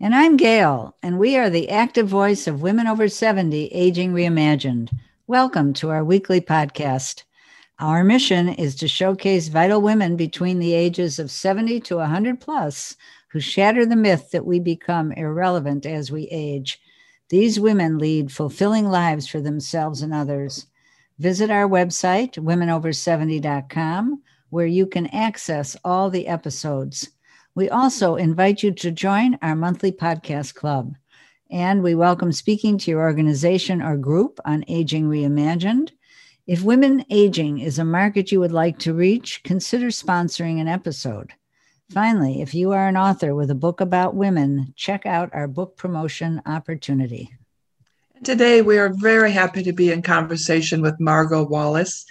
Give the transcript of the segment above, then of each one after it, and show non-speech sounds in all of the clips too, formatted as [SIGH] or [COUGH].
And I'm Gail, and we are the active voice of Women Over 70 Aging Reimagined. Welcome to our weekly podcast. Our mission is to showcase vital women between the ages of 70 to 100 plus who shatter the myth that we become irrelevant as we age. These women lead fulfilling lives for themselves and others. Visit our website, womenover70.com, where you can access all the episodes. We also invite you to join our monthly podcast club. And we welcome speaking to your organization or group on Aging Reimagined. If women aging is a market you would like to reach, consider sponsoring an episode. Finally, if you are an author with a book about women, check out our book promotion opportunity. Today, we are very happy to be in conversation with Margot Wallace,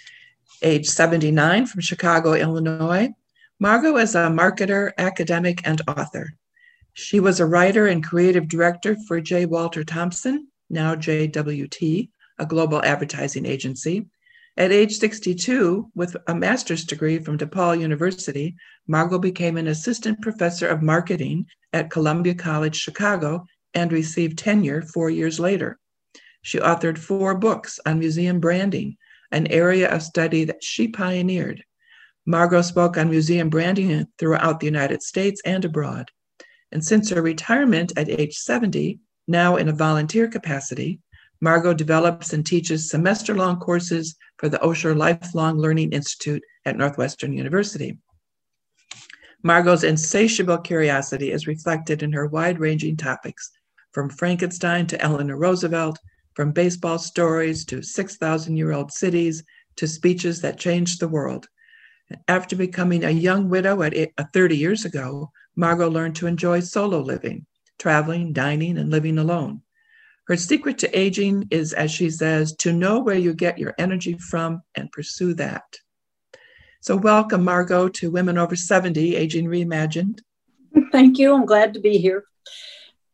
age 79 from Chicago, Illinois. Margot is a marketer, academic, and author. She was a writer and creative director for J. Walter Thompson, now JWT, a global advertising agency. At age 62, with a master's degree from DePaul University, Margot became an assistant professor of marketing at Columbia College Chicago and received tenure four years later. She authored four books on museum branding, an area of study that she pioneered. Margot spoke on museum branding throughout the United States and abroad. And since her retirement at age 70, now in a volunteer capacity, Margot develops and teaches semester long courses for the Osher Lifelong Learning Institute at Northwestern University. Margot's insatiable curiosity is reflected in her wide ranging topics, from Frankenstein to Eleanor Roosevelt, from baseball stories to 6,000 year old cities to speeches that changed the world. After becoming a young widow at uh, 30 years ago, Margot learned to enjoy solo living, traveling, dining, and living alone. Her secret to aging is, as she says, to know where you get your energy from and pursue that. So, welcome, Margot, to Women Over 70 Aging Reimagined. Thank you. I'm glad to be here.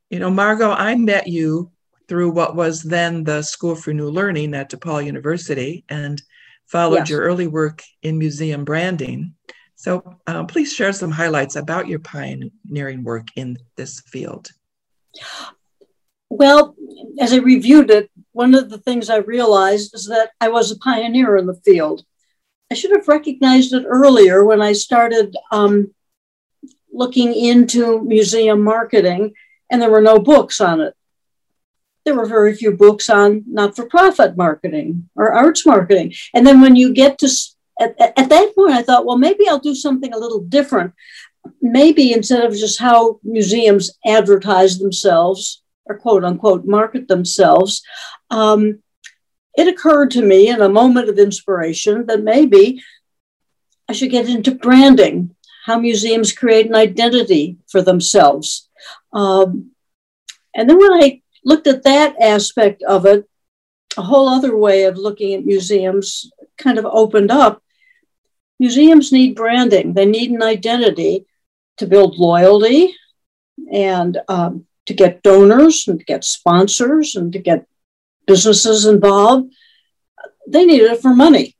You know, Margot, I met you through what was then the School for New Learning at DePaul University. And followed yes. your early work in museum branding. So uh, please share some highlights about your pioneering work in this field. Well, as I reviewed it, one of the things I realized is that I was a pioneer in the field. I should have recognized it earlier when I started um, looking into museum marketing, and there were no books on it there were very few books on not for profit marketing or arts marketing. And then when you get to, at, at that point, I thought, well, maybe I'll do something a little different. Maybe instead of just how museums advertise themselves or quote unquote market themselves, um, it occurred to me in a moment of inspiration that maybe I should get into branding, how museums create an identity for themselves. Um, and then when I looked at that aspect of it, a whole other way of looking at museums kind of opened up. Museums need branding, they need an identity to build loyalty and um, to get donors and to get sponsors and to get businesses involved. They need it for money.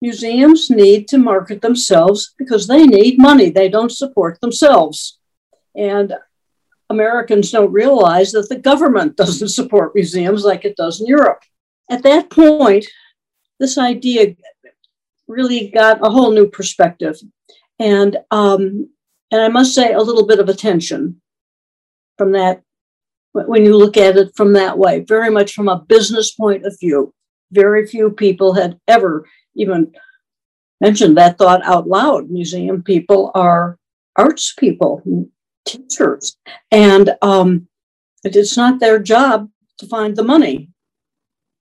Museums need to market themselves because they need money. They don't support themselves. And Americans don't realize that the government [LAUGHS] doesn't support museums like it does in Europe. At that point, this idea really got a whole new perspective. And, um, and I must say, a little bit of attention from that when you look at it from that way, very much from a business point of view. Very few people had ever even mentioned that thought out loud. Museum people are arts people teachers. And um, it's not their job to find the money.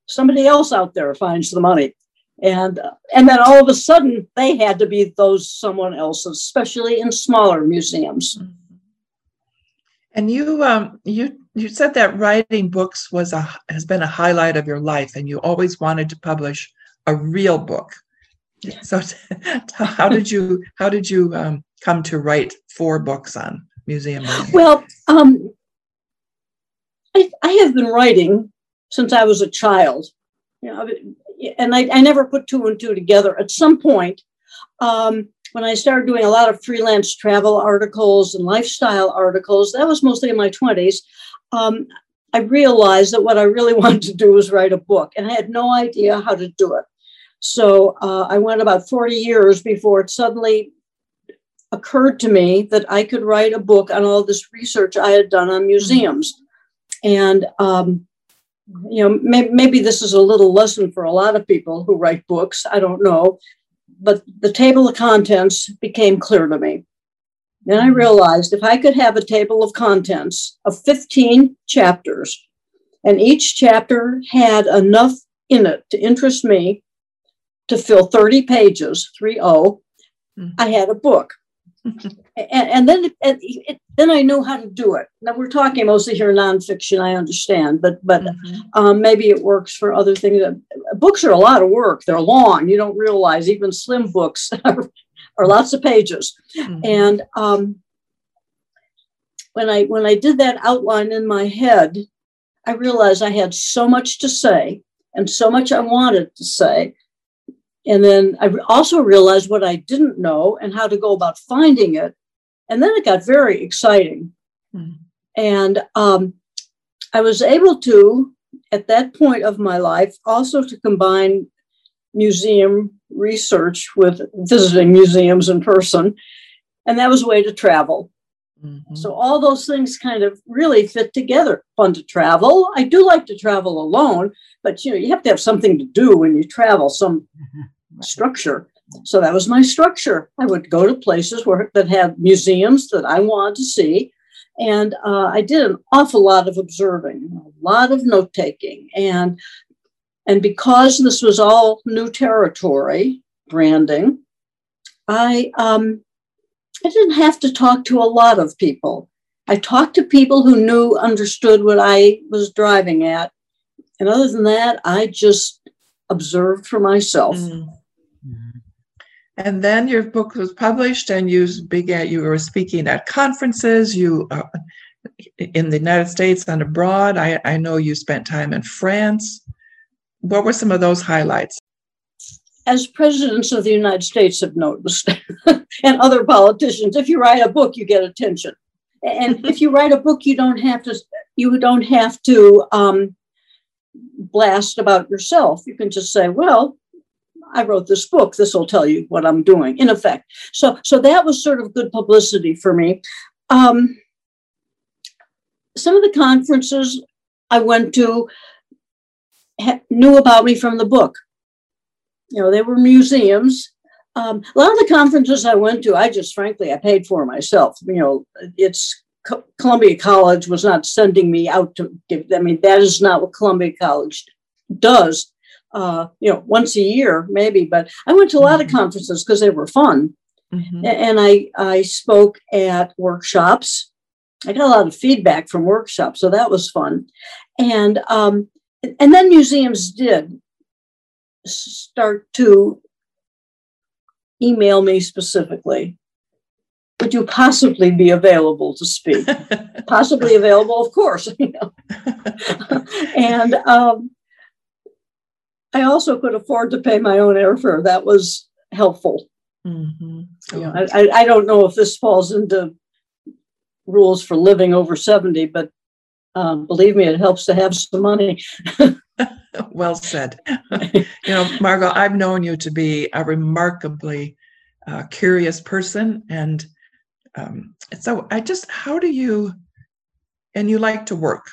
Somebody else out there finds the money. And, uh, and then all of a sudden, they had to be those someone else, especially in smaller museums. And you, um, you you said that writing books was a has been a highlight of your life, and you always wanted to publish a real book. So, [LAUGHS] how did you how did you um, come to write four books on museum? Well, um, I, I have been writing since I was a child, you know, and I, I never put two and two together. At some point, um, when I started doing a lot of freelance travel articles and lifestyle articles, that was mostly in my 20s. Um, I realized that what I really [LAUGHS] wanted to do was write a book, and I had no idea how to do it. So uh, I went about 40 years before it suddenly occurred to me that I could write a book on all this research I had done on museums. And, um, you know, may- maybe this is a little lesson for a lot of people who write books. I don't know. But the table of contents became clear to me. Then I realized if I could have a table of contents of 15 chapters, and each chapter had enough in it to interest me to fill 30 pages, 3 0, mm. I had a book. And, and, then it, it, then I knew how to do it. Now we're talking mostly here nonfiction, I understand, but but mm-hmm. um, maybe it works for other things. Books are a lot of work. They're long. You don't realize even slim books [LAUGHS] are, are lots of pages. Mm-hmm. And um, when I when I did that outline in my head, I realized I had so much to say and so much I wanted to say and then I also realized what I didn't know and how to go about finding it. And then it got very exciting. Mm. And um, I was able to, at that point of my life, also to combine museum research with visiting museums in person. And that was a way to travel. Mm-hmm. So all those things kind of really fit together. Fun to travel. I do like to travel alone, but you know, you have to have something to do when you travel, some [LAUGHS] structure. So that was my structure. I would go to places where that had museums that I wanted to see, and uh, I did an awful lot of observing, a lot of note taking, and and because this was all new territory, branding, I um, I didn't have to talk to a lot of people. I talked to people who knew, understood what I was driving at, and other than that, I just observed for myself. Mm. And then your book was published, and you began. You were speaking at conferences. You uh, in the United States and abroad. I, I know you spent time in France. What were some of those highlights? As presidents of the United States have noticed, [LAUGHS] and other politicians, if you write a book, you get attention. And [LAUGHS] if you write a book, you don't have to. You don't have to um, blast about yourself. You can just say, "Well, I wrote this book. This will tell you what I'm doing, in effect. So, so that was sort of good publicity for me. Um, some of the conferences I went to ha- knew about me from the book. You know, they were museums. Um, a lot of the conferences I went to, I just frankly I paid for myself. You know, it's Co- Columbia College was not sending me out to give. I mean, that is not what Columbia College does uh, you know, once a year maybe, but I went to a lot mm-hmm. of conferences because they were fun. Mm-hmm. And I, I spoke at workshops. I got a lot of feedback from workshops, so that was fun. And um, and then museums did start to email me specifically. Would you possibly be available to speak? [LAUGHS] possibly available, of course. [LAUGHS] You know? [LAUGHS] and um, I also could afford to pay my own airfare. That was helpful. Mm-hmm. Know, I, I don't know if this falls into rules for living over 70, but um, believe me, it helps to have some money. [LAUGHS] well said. [LAUGHS] you know, Margot, I've known you to be a remarkably uh, curious person. And um, so I just, how do you, and you like to work,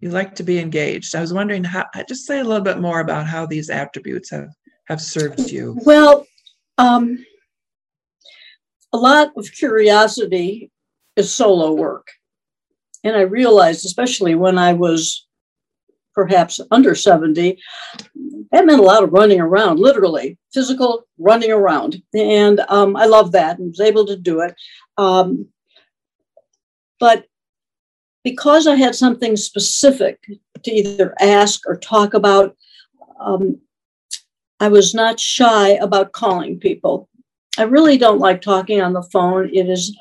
you like to be engaged. I was wondering how just say a little bit more about how these attributes have have served you. Well, um, a lot of curiosity is solo work. And I realized, especially when I was perhaps under 70, that meant a lot of running around, literally, physical running around. And um, I love that and was able to do it. Um, but because I had something specific to either ask or talk about, um, I was not shy about calling people. I really don't like talking on the phone. It is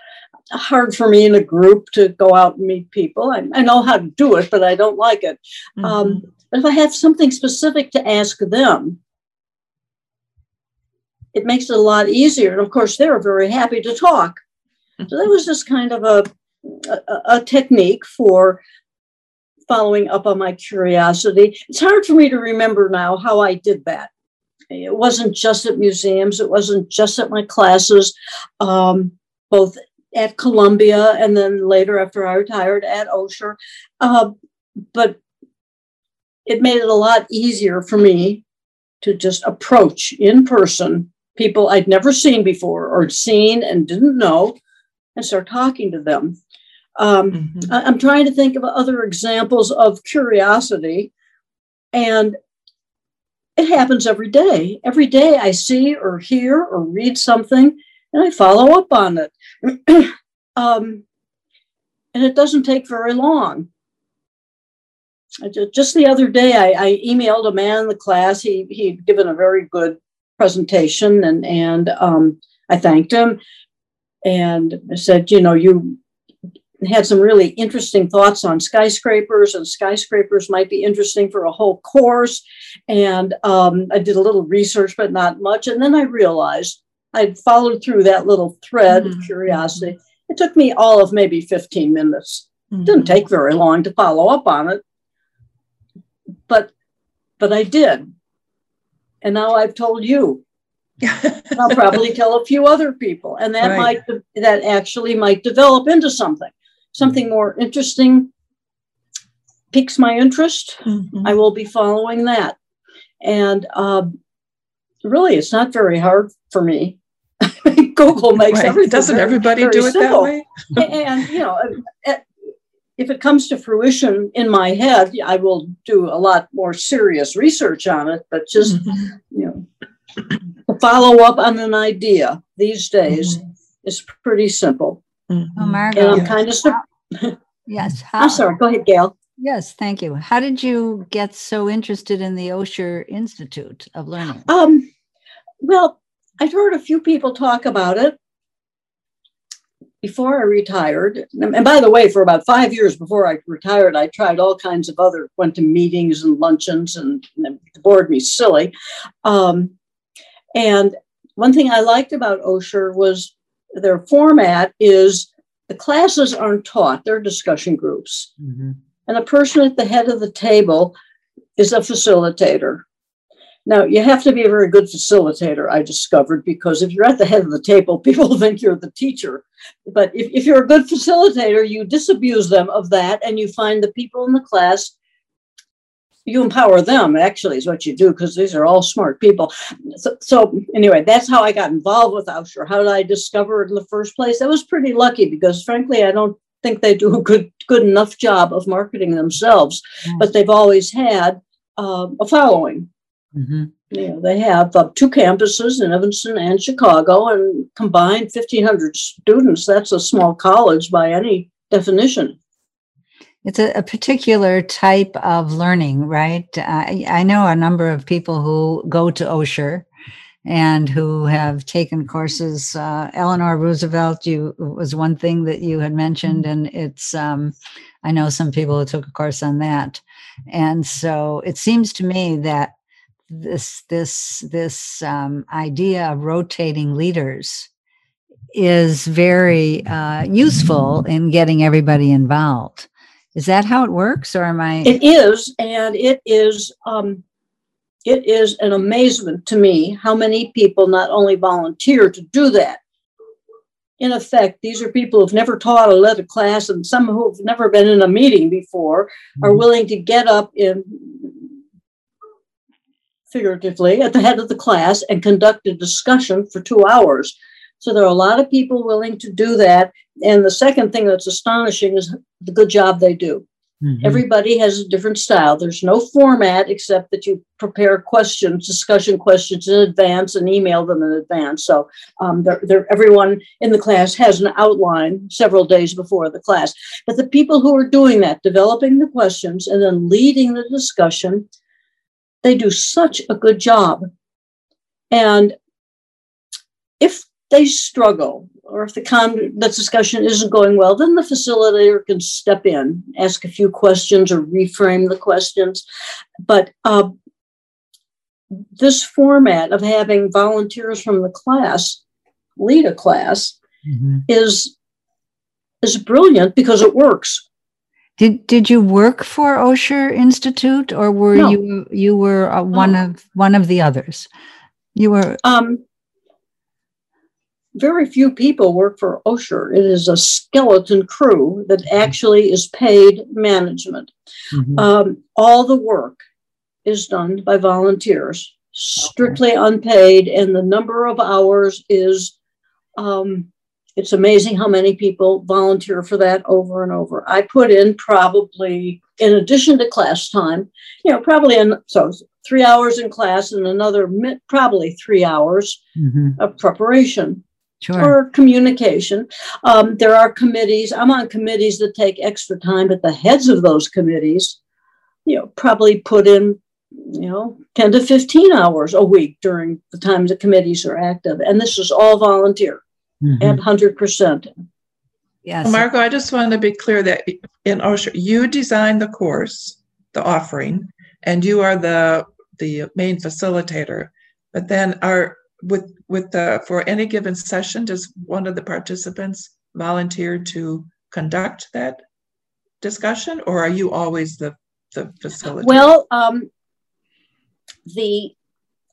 hard for me in a group to go out and meet people. I, I know how to do it, but I don't like it. Mm-hmm. Um, but if I have something specific to ask them, it makes it a lot easier. And of course, they're very happy to talk. So that was just kind of a, a, technique for following up on my curiosity. It's hard for me to remember now how I did that. It wasn't just at museums, it wasn't just at my classes, um, both at Columbia and then later after I retired at Osher. Uh, but it made it a lot easier for me to just approach in person people I'd never seen before or seen and didn't know and start talking to them. Um, mm-hmm. I, I'm trying to think of other examples of curiosity, and it happens every day. Every day I see or hear or read something, and I follow up on it. [CLEARS THROAT] um, and it doesn't take very long. Just the other day, I, I, emailed a man in the class. He he'd given a very good presentation, and and um, I thanked him and said, you know, you had some really interesting thoughts on skyscrapers, and skyscrapers might be interesting for a whole course. And um, I did a little research, but not much. And then I realized I'd followed through that little thread mm-hmm. of curiosity. It took me all of maybe 15 minutes. Mm-hmm. Didn't take very long to follow up on it. But but I did. And now I've told you. [LAUGHS] I'll probably tell a few other people. And that right. might that actually might develop into something. Something more interesting piques my interest. Mm-hmm. I will be following that. And um, really it's not very hard for me [LAUGHS] Google makes right. everything. Doesn't very, everybody very do it simple. that way? and you know, if it comes to fruition in my head, I will do a lot more serious research on it. But just mm-hmm. you know, follow up on an idea these days mm-hmm. is pretty simple. Mm-hmm. Oh, Margot, and I'm kind of yes. How, I'm sorry. Go ahead, Gail. Yes, thank you. How did you get so interested in the Osher Institute of Learning? Um, well, I'd heard a few people talk about it before I retired. And by the way, for about five years before I retired, I tried all kinds of other, went to meetings and luncheons and, and it bored me silly. Um, and one thing I liked about Osher was their format is the classes aren't taught, they're discussion groups. Mm-hmm. And a person at the head of the table is a facilitator. Now, you have to be a very good facilitator, I discovered, because if you're at the head of the table, [LAUGHS] people think you're the teacher. But if, if you're a good facilitator, you disabuse them of that and you find the people in the class, you empower them, actually, is what you do, because these are all smart people. So, so, anyway, that's how I got involved with Osher. How did I discover it in the first place? I was pretty lucky because, frankly, I don't think they do a good, good enough job of marketing themselves, but they've always had uh, a following Mm-hmm. You know, they have uh, two campuses in Evanston and Chicago, and combined 1,500 students. That's a small college by any definition. It's a, a particular type of learning, right? I, I know a number of people who go to Osher and who have taken courses. Uh, Eleanor Roosevelt, you was one thing that you had mentioned, and it's um, I know some people who took a course on that, and so it seems to me that this this this um, idea of rotating leaders is very uh, useful in getting everybody involved. Is that how it works, or am I? It is, and it is. Um, it is an amazement to me how many people not only volunteer to do that. In effect, these are people who've never taught or led a class, and some who've never been in a meeting before are mm-hmm. willing to get up in figuratively, at the head of the class and conduct a discussion for two hours. So there are a lot of people willing to do that. And the second thing that's astonishing is the good job they do. Mm-hmm. Everybody has a different style. There's no format except that you prepare questions, discussion questions in advance, and email them in advance. So um, they're, they're, everyone in the class has an outline several days before the class. But the people who are doing that, developing the questions and then leading the discussion, they do such a good job. And if they struggle or if the con the discussion isn't going well, then the facilitator can step in, ask a few questions or reframe the questions. But uh, this format of having volunteers from the class lead a class mm-hmm. is is brilliant because it works. Did did you work for Osher Institute, or were no. you you were uh, one of one of the others? You were. Um, very few people work for Osher. It is a skeleton crew that mm-hmm. actually is paid management. Mm-hmm. Um, all the work is done by volunteers, strictly okay. unpaid, and the number of hours is. Um, it's amazing how many people volunteer for that over and over. I put in probably, in addition to class time, you know, probably in so three hours in class and another probably three hours mm-hmm. of preparation sure. or communication. Um, there are committees. I'm on committees that take extra time, but the heads of those committees, you know, probably put in, you know, 10 to 15 hours a week during the times the committees are active. And this is all volunteer mm-hmm. at 100%. Yes. Margot, I just want to be clear that in Osher, you design the course, the offering, and you are the the main facilitator. But then are with with the for any given session does one of the participants volunteer to conduct that discussion or are you always the the facilitator well um, the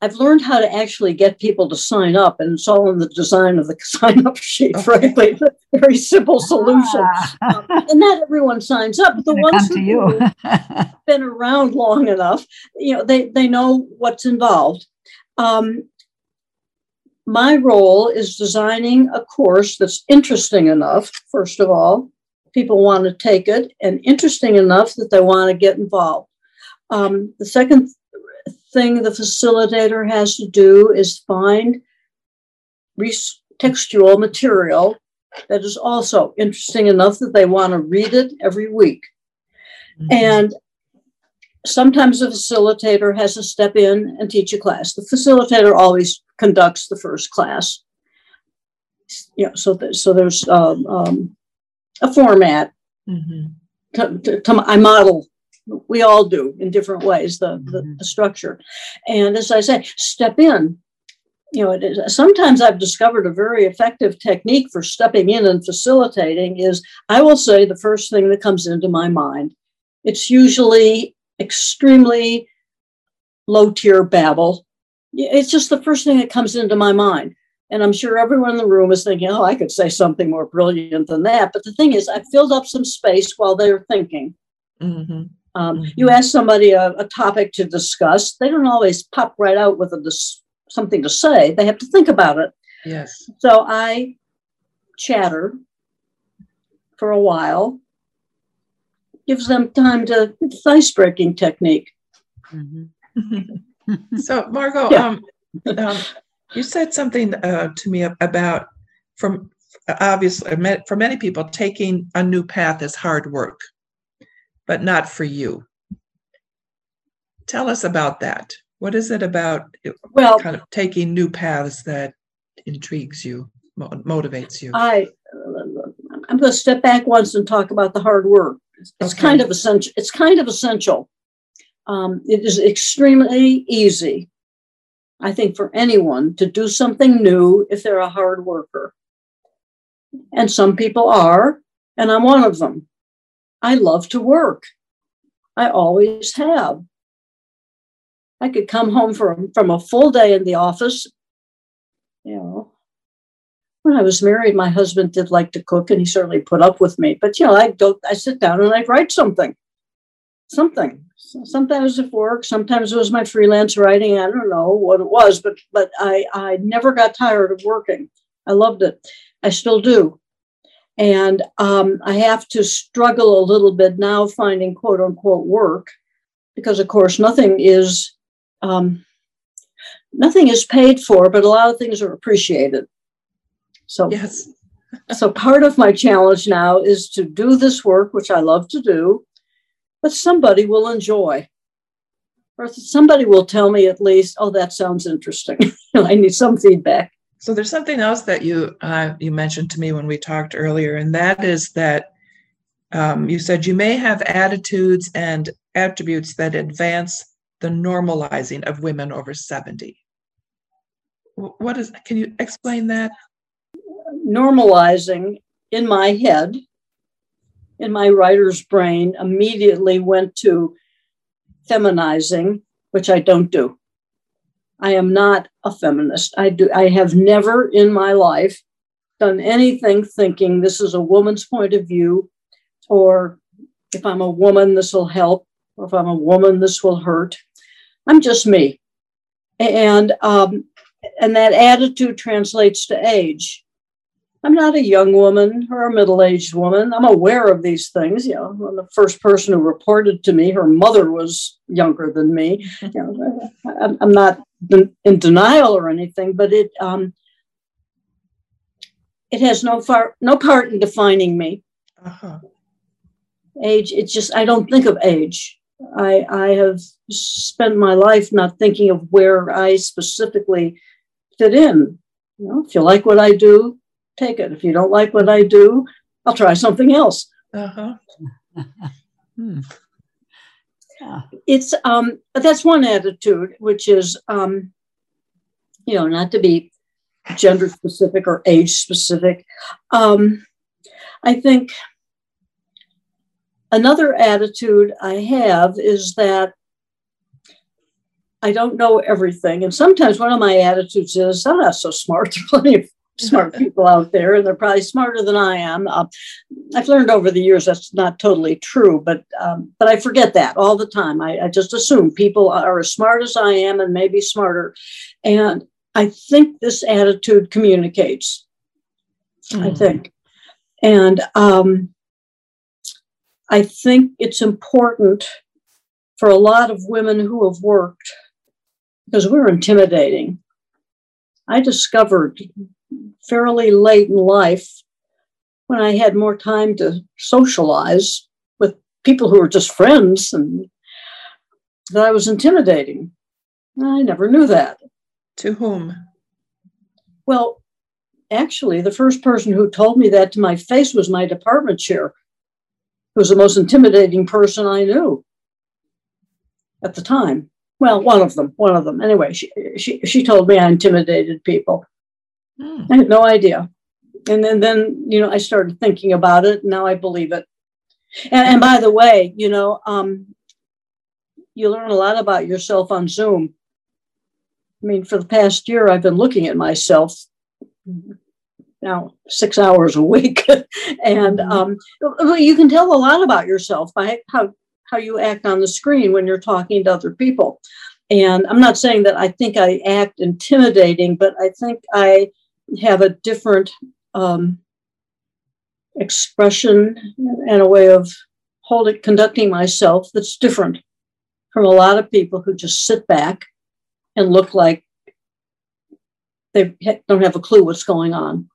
I've learned how to actually get people to sign up, and it's all in the design of the [LAUGHS] sign up sheet, okay. frankly. [LAUGHS] Very simple solution. Ah. um, and not everyone signs up, but the ones who have been around long enough, you know, they, they know what's involved. Um, my role is designing a course that's interesting enough, first of all, people want to take it, and interesting enough that they want to get involved. Um, the second thing the facilitator has to do is find res- textual material that is also interesting enough that they want to read it every week. Mm-hmm. And sometimes the facilitator has to step in and teach a class. The facilitator always conducts the first class. Yeah, so th- so there's um, um, a format. Mm-hmm. To, to, to, I model. We all do in different ways the, mm-hmm. the, the structure, and as I say, step in. You know, it is, sometimes I've discovered a very effective technique for stepping in and facilitating is I will say the first thing that comes into my mind. It's usually extremely low tier babble it's just the first thing that comes into my mind. And I'm sure everyone in the room is thinking, oh, I could say something more brilliant than that. But the thing is, I filled up some space while they're thinking. Mm-hmm. Um, mm-hmm. You ask somebody a, a, topic to discuss, they don't always pop right out with a something to say. They have to think about it. Yes. So I chatter for a while, gives them time to, it's ice breaking technique. Mm-hmm. [LAUGHS] so Margot, yeah. um, um, you said something uh, to me about from obviously for many people taking a new path is hard work, but not for you. Tell us about that. What is it about well, kind of taking new paths that intrigues you, motivates you? I I'm going to step back once and talk about the hard work. It's okay. kind of essential. It's kind of essential um, it is extremely easy, I think, for anyone to do something new if they're a hard worker. And some people are, and I'm one of them. I love to work. I always have. I could come home from, from a full day in the office. You know, when I was married, my husband did like to cook and he certainly put up with me. But, you know, I go, I sit down and I write something, something sometimes it worked sometimes it was my freelance writing i don't know what it was but but i i never got tired of working i loved it i still do And um, I have to struggle a little bit now finding quote unquote work because, of course, nothing is. Um, nothing is paid for, but a lot of things are appreciated. So, yes. [LAUGHS] so part of my challenge now is to do this work, which I love to do, but somebody will enjoy. Or somebody will tell me at least, oh, that sounds interesting. [LAUGHS] I need some feedback. So there's something else that you uh, you mentioned to me when we talked earlier, and that is that um, you said you may have attitudes and attributes that advance the normalizing of women over 70. What is? Can you explain that? Normalizing in my head, in my writer's brain, immediately went to feminizing, which I don't do. I am not a feminist. I do I have never in my life done anything thinking this is a woman's point of view or if I'm a woman this will help or if I'm a woman this will hurt. I'm just me. And um, and that attitude translates to age. I'm not a young woman or a middle aged woman. I'm aware of these things. You know, the first person who reported to me, her mother was younger than me. [LAUGHS] You know, I'm not in denial or anything, but it um, it has no far no part in defining me. Uh-huh. Age, it's just I don't think of age. I I have spent my life not thinking of where I specifically fit in. You know, if you like what I do, take it. If you don't like what I do, I'll try something else. Uh-huh. [LAUGHS] hmm. yeah. It's um, that's one attitude, which is um, you know, not to be gender specific or age specific. Um, I think another attitude I have is that I don't know everything. And sometimes one of my attitudes is I'm not so smart. There are plenty of smart [LAUGHS] people out there, and they're probably smarter than I am. Uh, I've learned over the years that's not totally true, but um, but I forget that all the time. I, I, just assume people are as smart as I am and maybe smarter, and I think this attitude communicates. Mm. I hmm. think, and um, I think it's important for a lot of women who have worked because we're intimidating. I discovered fairly late in life when I had more time to socialize with people who were just friends and that I was intimidating. I never knew that. To whom? Well, actually, the first person who told me that to my face was my department chair, who was the most intimidating person I knew at the time. Well, one of them, one of them. Anyway, she, she, she told me I intimidated people. Mm. I had no idea. And then, then, you know, I started thinking about it. now I believe it. And, and by the way, you know, um, you learn a lot about yourself on Zoom. I mean, for the past year, I've been looking at myself now six hours a week, [LAUGHS] and mm-hmm. um, you can tell a lot about yourself by how how you act on the screen when you're talking to other people. And I'm not saying that I think I act intimidating, but I think I have a different um, expression and a way of holding conducting myself that's different from a lot of people who just sit back and look like they don't have a clue what's going on.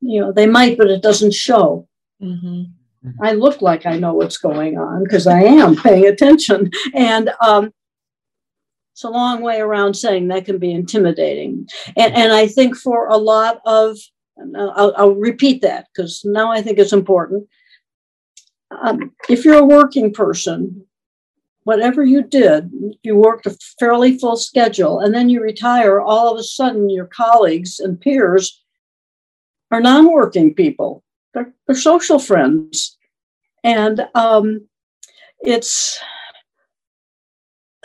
You know, they might, but it doesn't show. Mm-hmm. I look like I know what's going on because I am paying attention. And um, it's a long way around saying that can be intimidating. And, and I think for a lot of, I'll, I'll repeat that because now I think it's important. Um, if you're a working person, whatever you did, you worked a fairly full schedule, and then you retire, all of a sudden your colleagues and peers are non working people, they're, they're, social friends. And um, it's,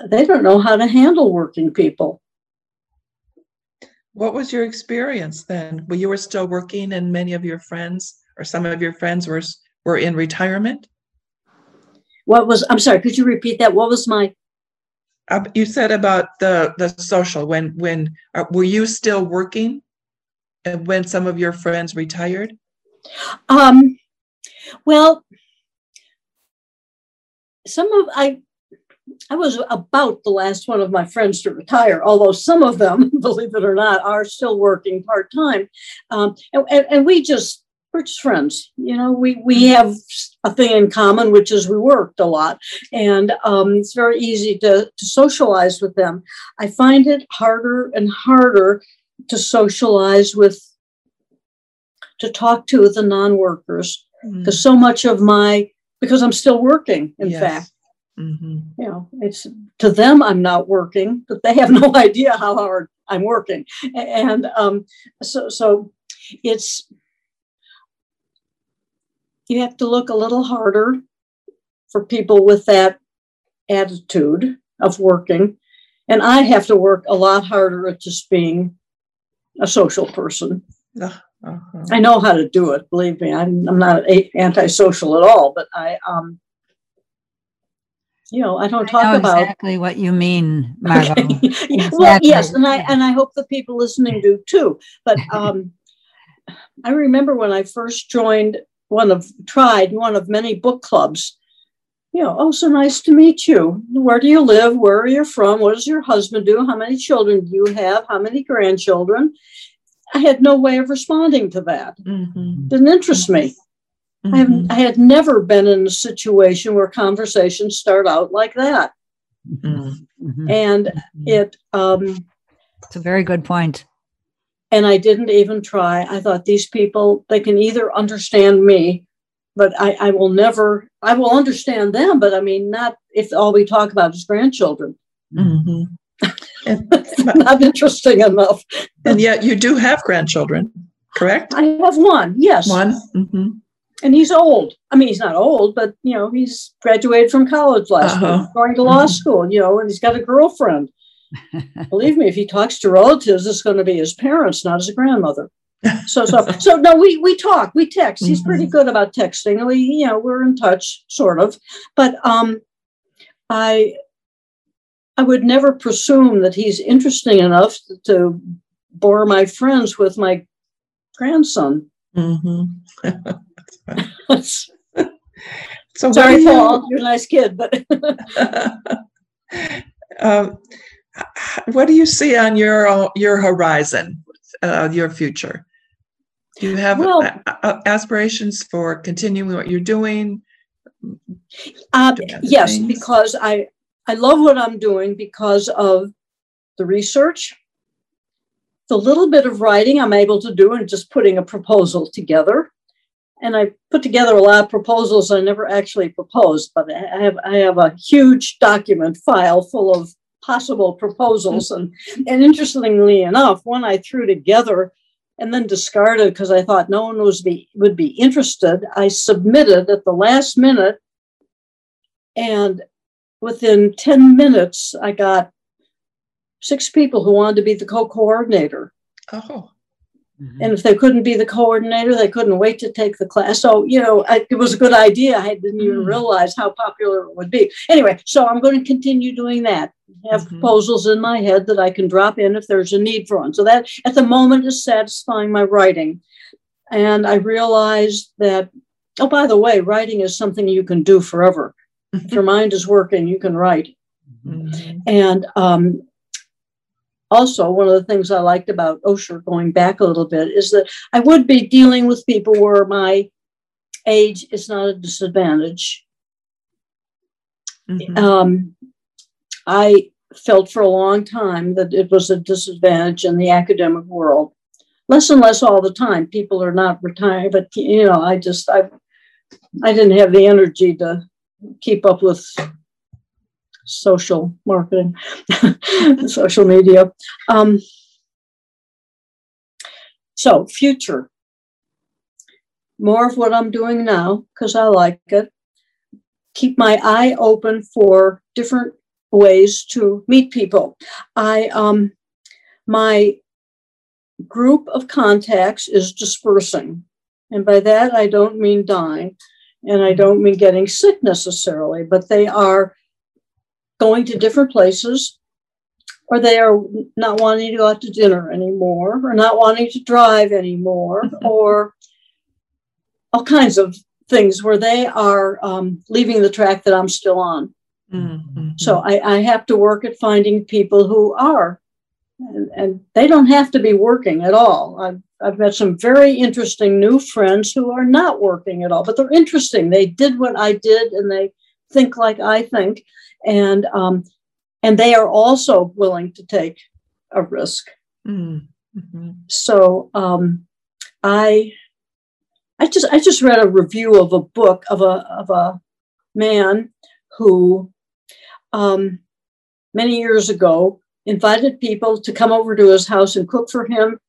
they don't know how to handle working people. What was your experience then? Well, you were still working, and many of your friends, or some of your friends, were were in retirement. What was? I'm sorry. Could you repeat that? What was my? Uh, you said about the the social. When when uh, were you still working? And when some of your friends retired? Um, well, some of I I was about the last one of my friends to retire, although some of them, [LAUGHS] believe it or not, are still working part time. Um, and, and, we just, we're just friends. You know, we, we have a thing in common, which is we worked a lot. And um, it's very easy to, to socialize with them. I find it harder and harder to socialize with, to talk to the non workers, because mm. so much of my, because I'm still working, in yes. fact Mm-hmm. You know, it's to them I'm not working, but they have [LAUGHS] no idea how hard I'm working, and um, so so it's you have to look a little harder for people with that attitude of working, and I have to work a lot harder at just being a social person. Uh-huh. I know how to do it. Believe me, I'm, I'm not antisocial at all, but I um, you know, I don't talk I about exactly what you mean, Margot. [LAUGHS] Okay. [LAUGHS] exactly. Well, yes, and I and I hope the people listening do too. But [LAUGHS] um, I remember when I first joined one of tried one of many book clubs. You know, oh, so nice to meet you. Where do you live? Where are you from? What does your husband do? How many children do you have? How many grandchildren? I had no way of responding to that. Mm-hmm. Didn't interest me. Mm-hmm. I, I, had never been in a situation where conversations start out like that. Mm-hmm. mm-hmm. And mm-hmm. it. Um, it's a very good point. And I didn't even try. I thought these people, they can either understand me, but I, I will never, I will understand them, but I mean, not if all we talk about is grandchildren. Mm-hmm. [LAUGHS] not interesting enough. and yet you do have grandchildren, correct? I have one, yes. One. Mm-hmm and he's old. I mean, he's not old, but you know, he's graduated from college last uh-huh. year, going to law mm-hmm. school. You know, and he's got a girlfriend. [LAUGHS] Believe me, if he talks to relatives, it's going to be his parents, not his grandmother. So, so, [LAUGHS] so no, we we talk, we text. He's mm-hmm. pretty good about texting. We, you know, we're in touch, sort of. But um, I, I would never presume that he's interesting enough to bore my friends with my grandson. Mm-hmm. [LAUGHS] [LAUGHS] so sorry, you. You're a nice kid, but [LAUGHS] um, what do you see on your your horizon, uh, your future? Do you have well, aspirations for continuing what you're doing? Uh, yes, things? because I I love what I'm doing because of the research, the little bit of writing I'm able to do, and just putting a proposal together and I put together a lot of proposals I never actually proposed, but I have I have a huge document file full of possible proposals. Mm-hmm. And, and interestingly enough, one I threw together and then discarded because I thought no one was be, would be interested. I submitted at the last minute, and within 10 minutes, I got six people who wanted to be the co coordinator. Oh. Mm-hmm. And if they couldn't be the coordinator, they couldn't wait to take the class. So, you know, I, it was a good idea. I didn't even mm. realize how popular it would be. Anyway, so I'm going to continue doing that. I have mm-hmm. proposals in my head that I can drop in if there's a need for one. So that at the moment is satisfying my writing. And I realized that, oh, by the way, writing is something you can do forever. if [LAUGHS] your mind is working, you can write. Mm-hmm. And um, also one of the things I liked about Osher going back a little bit is that I would be dealing with people where my age is not a disadvantage. Mm-hmm. Um, I felt for a long time that it was a disadvantage in the academic world. Less and less all the time. People are not retiring, but you know, I just I I didn't have the energy to keep up with social marketing, [LAUGHS] social media. Um, so, future. More of what I'm doing now because I like it. Keep my eye open for different ways to meet people. I um, my group of contacts is dispersing, and by that I don't mean dying, and I don't mean getting sick necessarily, but they are going to different places, or they are not wanting to go out to dinner anymore, or not wanting to drive anymore, [LAUGHS] or all kinds of things where they are um, leaving the track that I'm still on. Mm-hmm. So I, I, have to work at finding people who are, and, and, they don't have to be working at all. I've, I've met some very interesting new friends who are not working at all, but they're interesting. They did what I did, and they think like I think, and um, and they are also willing to take a risk. Mm-hmm. So um, I I just I just read a review of a book of a of a man who um, many years ago invited people to come over to his house and cook for him,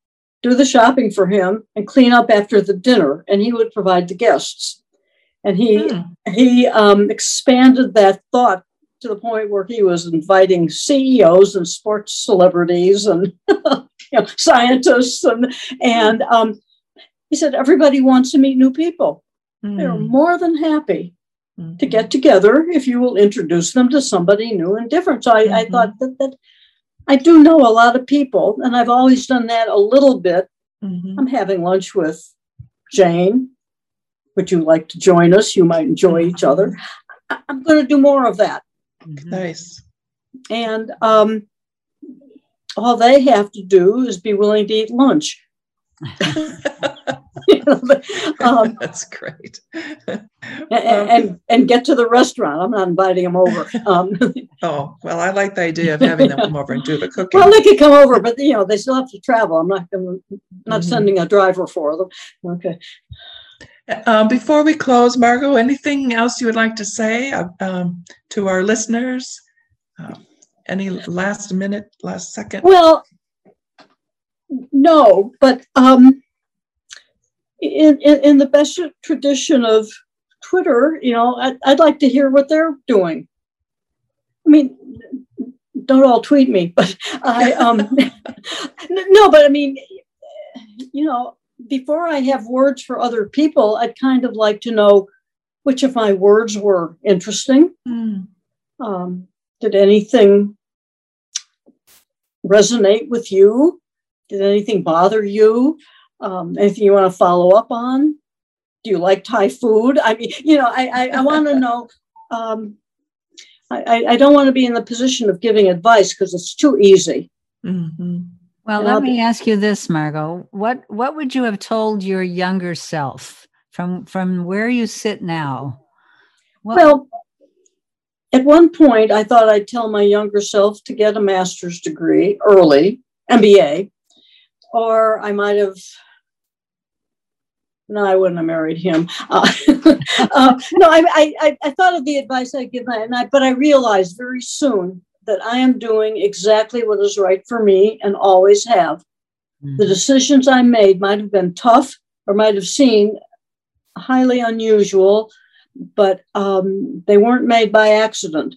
do the shopping for him, and clean up after the dinner, and he would provide the guests. And he hmm. he um, expanded that thought to the point where he was inviting CEOs and sports celebrities and [LAUGHS] you know, scientists and and um, he said everybody wants to meet new people. Mm. They're more than happy mm-hmm. to get together if you will introduce them to somebody new and different. So I, mm-hmm. I thought that, that I do know a lot of people, and I've always done that a little bit. Mm-hmm. I'm having lunch with Jane. Would you like to join us? You might enjoy each other. [LAUGHS] I, am going to do more of that. Mm-hmm. Nice. And um, all they have to do is be willing to eat lunch. [LAUGHS] um, [LAUGHS] That's great. and, and, and get to the restaurant. I'm not inviting them over. [LAUGHS] Um, oh well, I like the idea of having them come over and do the cooking. Well, they could come over, but you know they still have to travel. I'm not going not mm-hmm. sending a driver for them. Okay. Um, before we close, Margot, anything else you would like to say uh, um, to our listeners? Uh, any last minute, last second? Well, no, but um, in, in, in the best tradition of Twitter, you know, I'd, I'd like to hear what they're doing. I mean, don't all tweet me, but I um [LAUGHS] no, but I mean, you know, before I have words for other people, I'd kind of like to know which of my words were interesting. Mm. Um, did anything resonate with you? Did anything bother you? Um, anything you want to follow up on? Do you like Thai food? I mean, you know, I, I, I want to [LAUGHS] know. Um, I, I don't want to be in the position of giving advice because it's too easy. Mm-hmm. Well, let me ask you this, Margot. What what would you have told your younger self from from where you sit now? What, well, at one point, I thought I'd tell my younger self to get a master's degree early, MBA, or I might have. No, I wouldn't have married him. Uh, [LAUGHS] uh, no, I, I, I thought of the advice I'd give, and I, but I realized very soon that I am doing exactly what is right for me and always have. Mm-hmm. The decisions I made might have been tough or might have seemed highly unusual, but um, they weren't made by accident.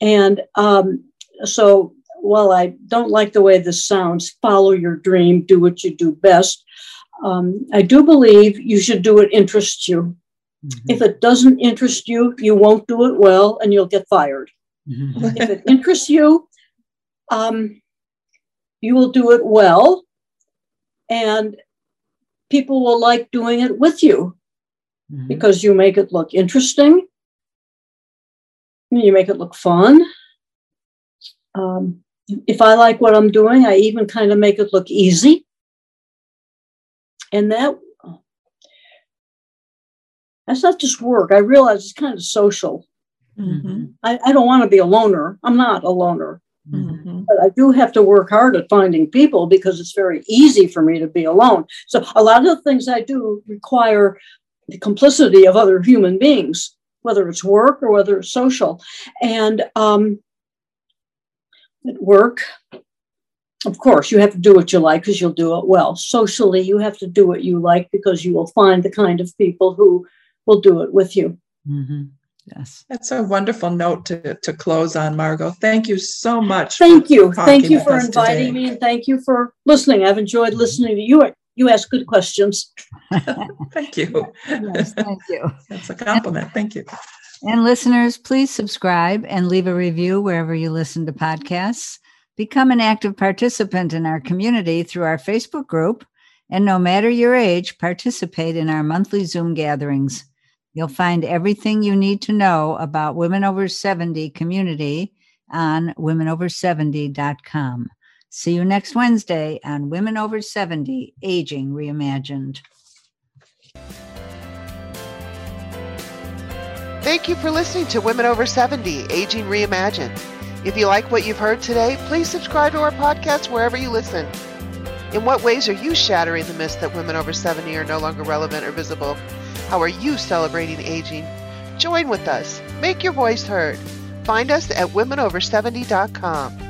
And um, so while I don't like the way this sounds, follow your dream, do what you do best. Um, I do believe you should do what interests you. Mm-hmm. If it doesn't interest you, you won't do it well and you'll get fired. Mm-hmm. if it interests you, um, you will do it well and people will like doing it with you mm-hmm. because you make it look interesting, you make it look fun. Um, if I like what I'm doing, I even kind of make it look easy. And that that's not just work. I realize it's kind of social. Mm-hmm. I, I, don't want to be a loner. I'm not a loner. Mm-hmm. But I do have to work hard at finding people because it's very easy for me to be alone. So a lot of the things I do require the complicity of other human beings, whether it's work or whether it's social. And um, at work, of course, you have to do what you like because you'll do it well. Socially, you have to do what you like because you will find the kind of people who will do it with you. Mm-hmm. Yes. That's a wonderful note to, to close on, Margot. Thank you so much. Thank you. Thank you for inviting today. me and thank you for listening. I've enjoyed listening to you. You ask good questions. [LAUGHS] [LAUGHS] thank you. Yes, thank you. That's a compliment. Thank you. And listeners, please subscribe and leave a review wherever you listen to podcasts. Become an active participant in our community through our Facebook group And no matter your age, participate in our monthly Zoom gatherings. You'll find everything you need to know about Women Over 70 community on womenover70.com. See you next Wednesday on Women Over 70 Aging Reimagined. Thank you for listening to Women Over 70 Aging Reimagined. If you like what you've heard today, please subscribe to our podcast wherever you listen. In what ways are you shattering the myth that women over 70 are no longer relevant or visible? How are you celebrating aging? Join with us. Make your voice heard. Find us at womenover70.com.